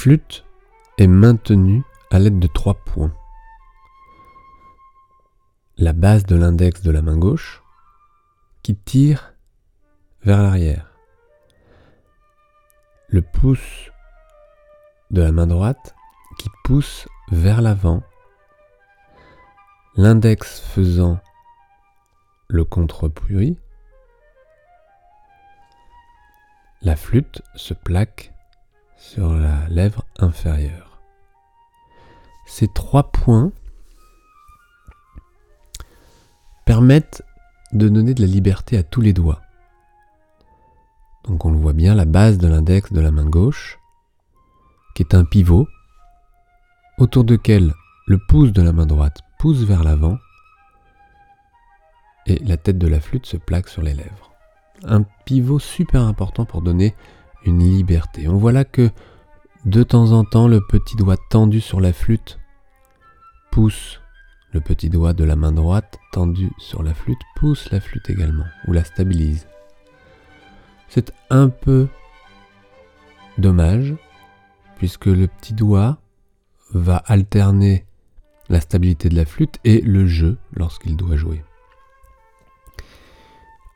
flûte est maintenue à l'aide de trois points. La base de l'index de la main gauche qui tire vers l'arrière. Le pouce de la main droite qui pousse vers l'avant. L'index faisant le contre-bruit. La flûte se plaque sur la lèvre inférieure. Ces trois points permettent de donner de la liberté à tous les doigts. Donc on le voit bien, la base de l'index de la main gauche, qui est un pivot, autour duquel le pouce de la main droite pousse vers l'avant, et la tête de la flûte se plaque sur les lèvres. Un pivot super important pour donner une liberté. On voit là que de temps en temps le petit doigt tendu sur la flûte pousse le petit doigt de la main droite tendu sur la flûte pousse la flûte également, ou la stabilise. C'est un peu dommage, puisque le petit doigt va alterner la stabilité de la flûte et le jeu lorsqu'il doit jouer.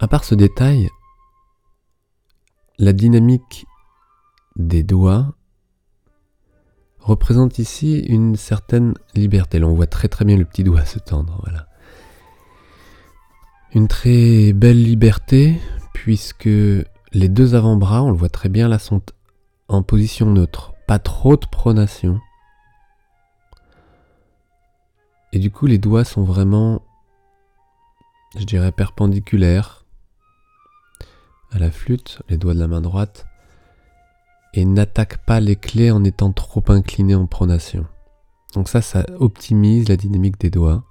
À part ce détail, la dynamique des doigts représente ici une certaine liberté. Là, on voit très très bien le petit doigt se tendre. Voilà. Une très belle liberté, puisque les deux avant-bras, on le voit très bien là, sont en position neutre. Pas trop de pronation. Et du coup, les doigts sont vraiment, je dirais, perpendiculaires la flûte, les doigts de la main droite et n'attaque pas les clés en étant trop incliné en pronation. Donc ça, ça optimise la dynamique des doigts.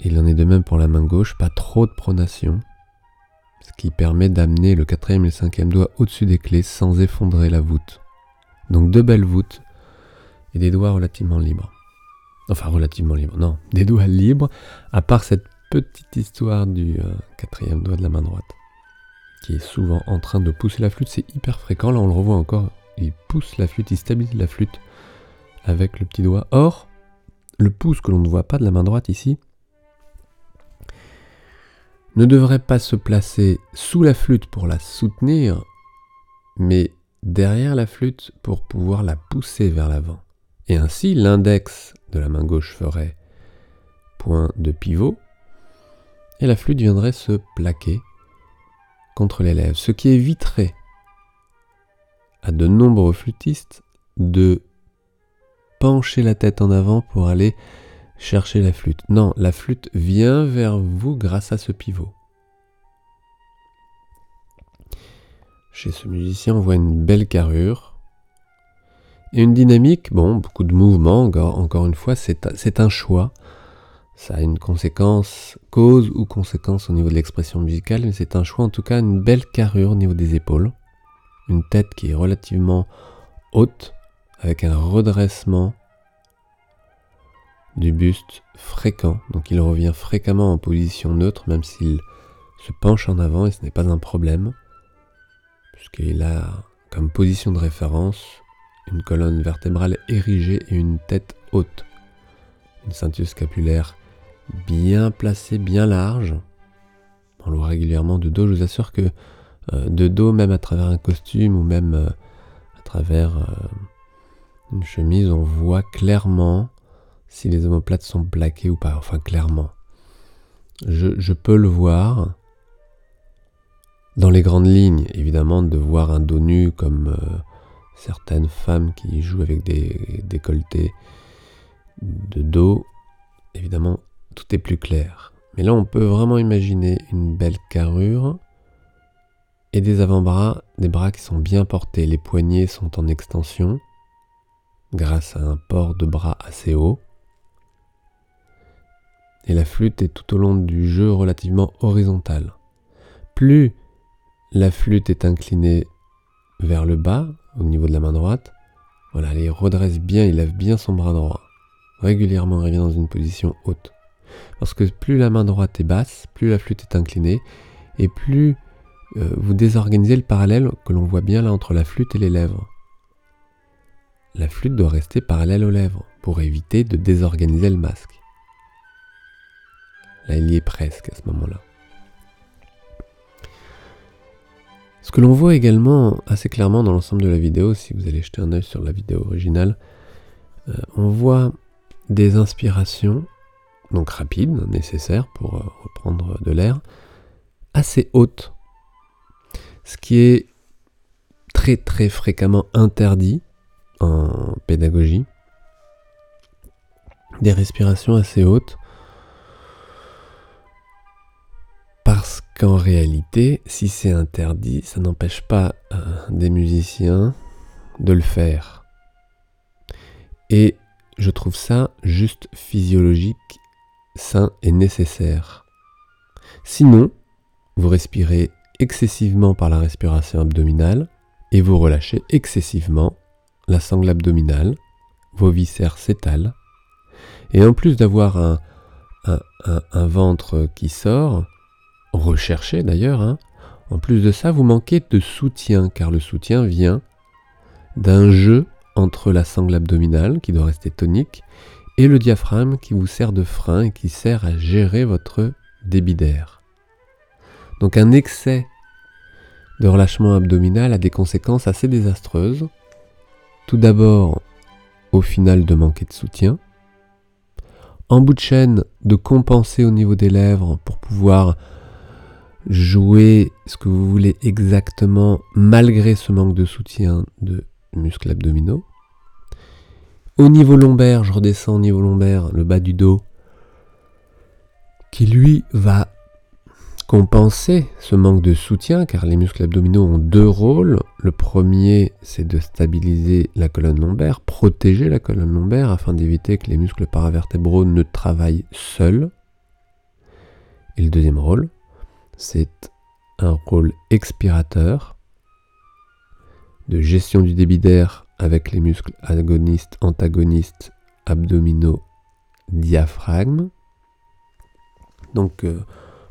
Il en est de même pour la main gauche, pas trop de pronation, ce qui permet d'amener le quatrième et le cinquième doigt au-dessus des clés sans effondrer la voûte. Donc deux belles voûtes et des doigts relativement libres. Enfin relativement libres, non, des doigts libres, à part cette petite histoire du euh, quatrième doigt de la main droite qui est souvent en train de pousser la flûte. C'est hyper fréquent. Là, on le revoit encore. Il pousse la flûte, il stabilise la flûte avec le petit doigt. Or, le pouce que l'on ne voit pas de la main droite ici ne devrait pas se placer sous la flûte pour la soutenir, mais derrière la flûte pour pouvoir la pousser vers l'avant. Et ainsi, l'index de la main gauche ferait point de pivot, et la flûte viendrait se plaquer contre les lèvres, ce qui éviterait à de nombreux flûtistes de pencher la tête en avant pour aller chercher la flûte. Non, la flûte vient vers vous grâce à ce pivot. Chez ce musicien, on voit une belle carrure et une dynamique. Bon, beaucoup de mouvements, encore, encore une fois, c'est un choix. Ça a une conséquence, cause ou conséquence au niveau de l'expression musicale, mais c'est un choix en tout cas, une belle carrure au niveau des épaules, une tête qui est relativement haute, avec un redressement du buste fréquent, donc il revient fréquemment en position neutre, même s'il se penche en avant, et ce n'est pas un problème, puisqu'il a comme position de référence une colonne vertébrale érigée et une tête haute, une ceinture scapulaire bien placé, bien large. On le voit régulièrement de dos. Je vous assure que euh, de dos, même à travers un costume ou même euh, à travers euh, une chemise, on voit clairement si les omoplates sont plaquées ou pas. Enfin, clairement. Je, peux le voir. Dans les grandes lignes, évidemment, de voir un dos nu comme certaines femmes qui jouent avec des décolletés de dos, évidemment, tout est plus clair. Mais là, on peut vraiment imaginer une belle carrure et des avant-bras, des bras qui sont bien portés. Les poignets sont en extension grâce à un port de bras assez haut. Et la flûte est tout au long du jeu relativement horizontale. Plus la flûte est inclinée vers le bas, au niveau de la main droite, voilà, il redresse bien, il lève bien son bras droit. Régulièrement, il revient dans une position haute. Parce que plus la main droite est basse, plus la flûte est inclinée, et plus euh, vous désorganisez le parallèle que l'on voit bien là entre la flûte et les lèvres. La flûte doit rester parallèle aux lèvres pour éviter de désorganiser le masque. Là, il y est presque à ce moment-là. Ce que l'on voit également assez clairement dans l'ensemble de la vidéo, si vous allez jeter un œil sur la vidéo originale, euh, on voit des inspirations, donc rapides, nécessaires pour euh, reprendre de l'air, assez hautes. Ce qui est très très fréquemment interdit en pédagogie. Des respirations assez hautes. Parce qu'en réalité, si c'est interdit, ça n'empêche pas euh, des musiciens de le faire. Et je trouve ça juste physiologique, sain et nécessaire. Sinon, vous respirez excessivement par la respiration abdominale et vous relâchez excessivement la sangle abdominale, vos viscères s'étalent. Et en plus d'avoir un, ventre qui sort, recherché d'ailleurs, hein, en plus de ça, vous manquez de soutien, car le soutien vient d'un jeu entre la sangle abdominale, qui doit rester tonique, et le diaphragme qui vous sert de frein et qui sert à gérer votre débit d'air. Donc un excès de relâchement abdominal a des conséquences assez désastreuses. Tout d'abord, au final, de manquer de soutien. En bout de chaîne, de compenser au niveau des lèvres pour pouvoir jouer ce que vous voulez exactement malgré ce manque de soutien de muscles abdominaux. Au niveau lombaire, je redescends au niveau lombaire, le bas du dos, qui lui va compenser ce manque de soutien, car les muscles abdominaux ont deux rôles. Le premier, c'est de stabiliser la colonne lombaire, protéger la colonne lombaire afin d'éviter que les muscles paravertébraux ne travaillent seuls. Et le deuxième rôle, c'est un rôle expirateur, de gestion du débit d'air avec les muscles agonistes, antagonistes, abdominaux, diaphragme. Donc, euh,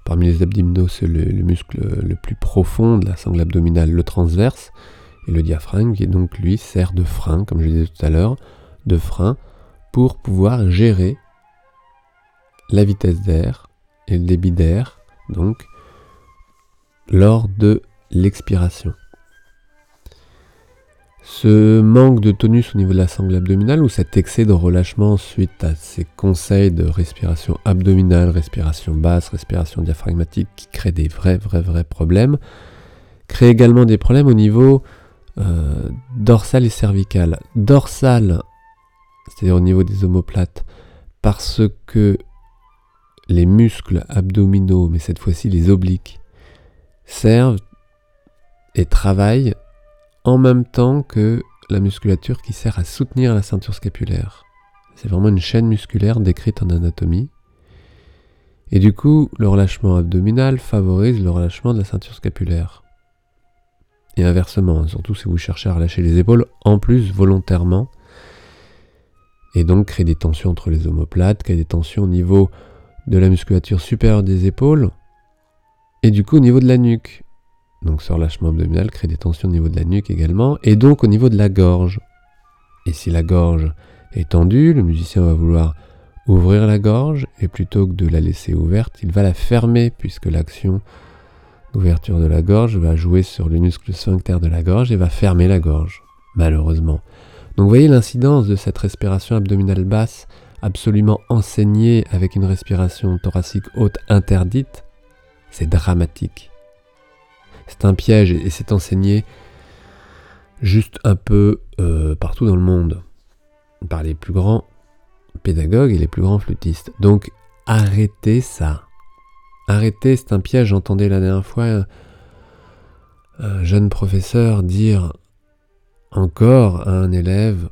parmi les abdominaux, c'est le, muscle le plus profond de la sangle abdominale, le transverse, et le diaphragme qui donc lui sert de frein, comme je disais tout à l'heure, de frein pour pouvoir gérer la vitesse d'air et le débit d'air, donc lors de l'expiration. Ce manque de tonus au niveau de la sangle abdominale ou cet excès de relâchement suite à ces conseils de respiration abdominale, respiration basse, respiration diaphragmatique qui créent des vrais, vrais, vrais problèmes, crée également des problèmes au niveau euh, dorsal et cervical. Dorsal, c'est-à-dire au niveau des omoplates, parce que les muscles abdominaux, mais cette fois-ci les obliques, servent et travaillent en même temps que la musculature qui sert à soutenir la ceinture scapulaire. C'est vraiment une chaîne musculaire décrite en anatomie. Et du coup, le relâchement abdominal favorise le relâchement de la ceinture scapulaire. Et inversement, surtout si vous cherchez à relâcher les épaules, en plus volontairement. Et donc créer des tensions entre les omoplates, créer des tensions au niveau de la musculature supérieure des épaules, et du coup au niveau de la nuque. Donc ce relâchement abdominal crée des tensions au niveau de la nuque également, et donc au niveau de la gorge. Et si la gorge est tendue, le musicien va vouloir ouvrir la gorge, et plutôt que de la laisser ouverte, il va la fermer, puisque l'action d'ouverture de la gorge va jouer sur le muscle sphincter de la gorge et va fermer la gorge, malheureusement. Donc vous voyez l'incidence de cette respiration abdominale basse, absolument enseignée avec une respiration thoracique haute interdite, c'est dramatique. C'est un piège et c'est enseigné juste un peu euh, partout dans le monde par les plus grands pédagogues et les plus grands flûtistes. Donc arrêtez ça. Arrêtez, c'est un piège. J'entendais la dernière fois un, jeune professeur dire encore à un élève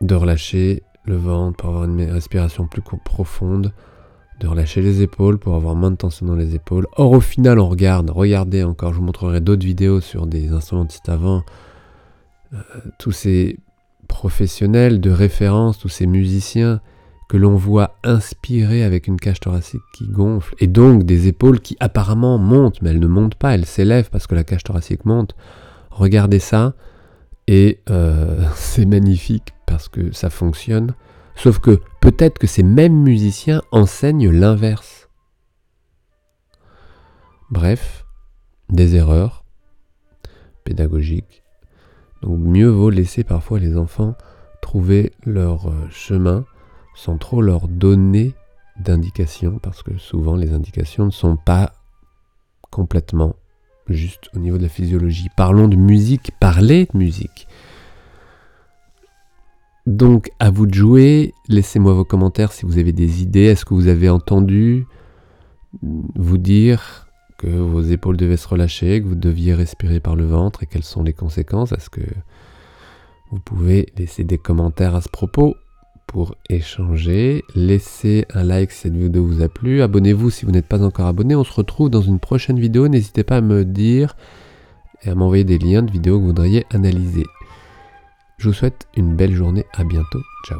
de relâcher le ventre pour avoir une respiration plus profonde, de relâcher les épaules pour avoir moins de tension dans les épaules. Or, au final, on regarde, regardez encore, je vous montrerai d'autres vidéos sur des instrumentistes avant, euh, tous ces professionnels de référence, tous ces musiciens que l'on voit inspirer avec une cage thoracique qui gonfle, et donc des épaules qui apparemment montent, mais elles ne montent pas, elles s'élèvent parce que la cage thoracique monte. Regardez ça, et euh, c'est magnifique parce que ça fonctionne. Sauf que peut-être que ces mêmes musiciens enseignent l'inverse. Bref, des erreurs pédagogiques. Donc mieux vaut laisser parfois les enfants trouver leur euh, chemin sans trop leur donner d'indications, parce que souvent les indications ne sont pas complètement juste au niveau de la physiologie. Parlons de musique, parlez de musique. Donc à vous de jouer, laissez-moi vos commentaires si vous avez des idées. Est-ce que vous avez entendu vous dire que vos épaules devaient se relâcher, que vous deviez respirer par le ventre et quelles sont les conséquences? Est-ce que vous pouvez laisser des commentaires à ce propos pour échanger? Laissez un like si cette vidéo vous a plu. Abonnez-vous si vous n'êtes pas encore abonné. On se retrouve dans une prochaine vidéo. N'hésitez pas à me dire et à m'envoyer des liens de vidéos que vous voudriez analyser. Je vous souhaite une belle journée. À bientôt. Ciao.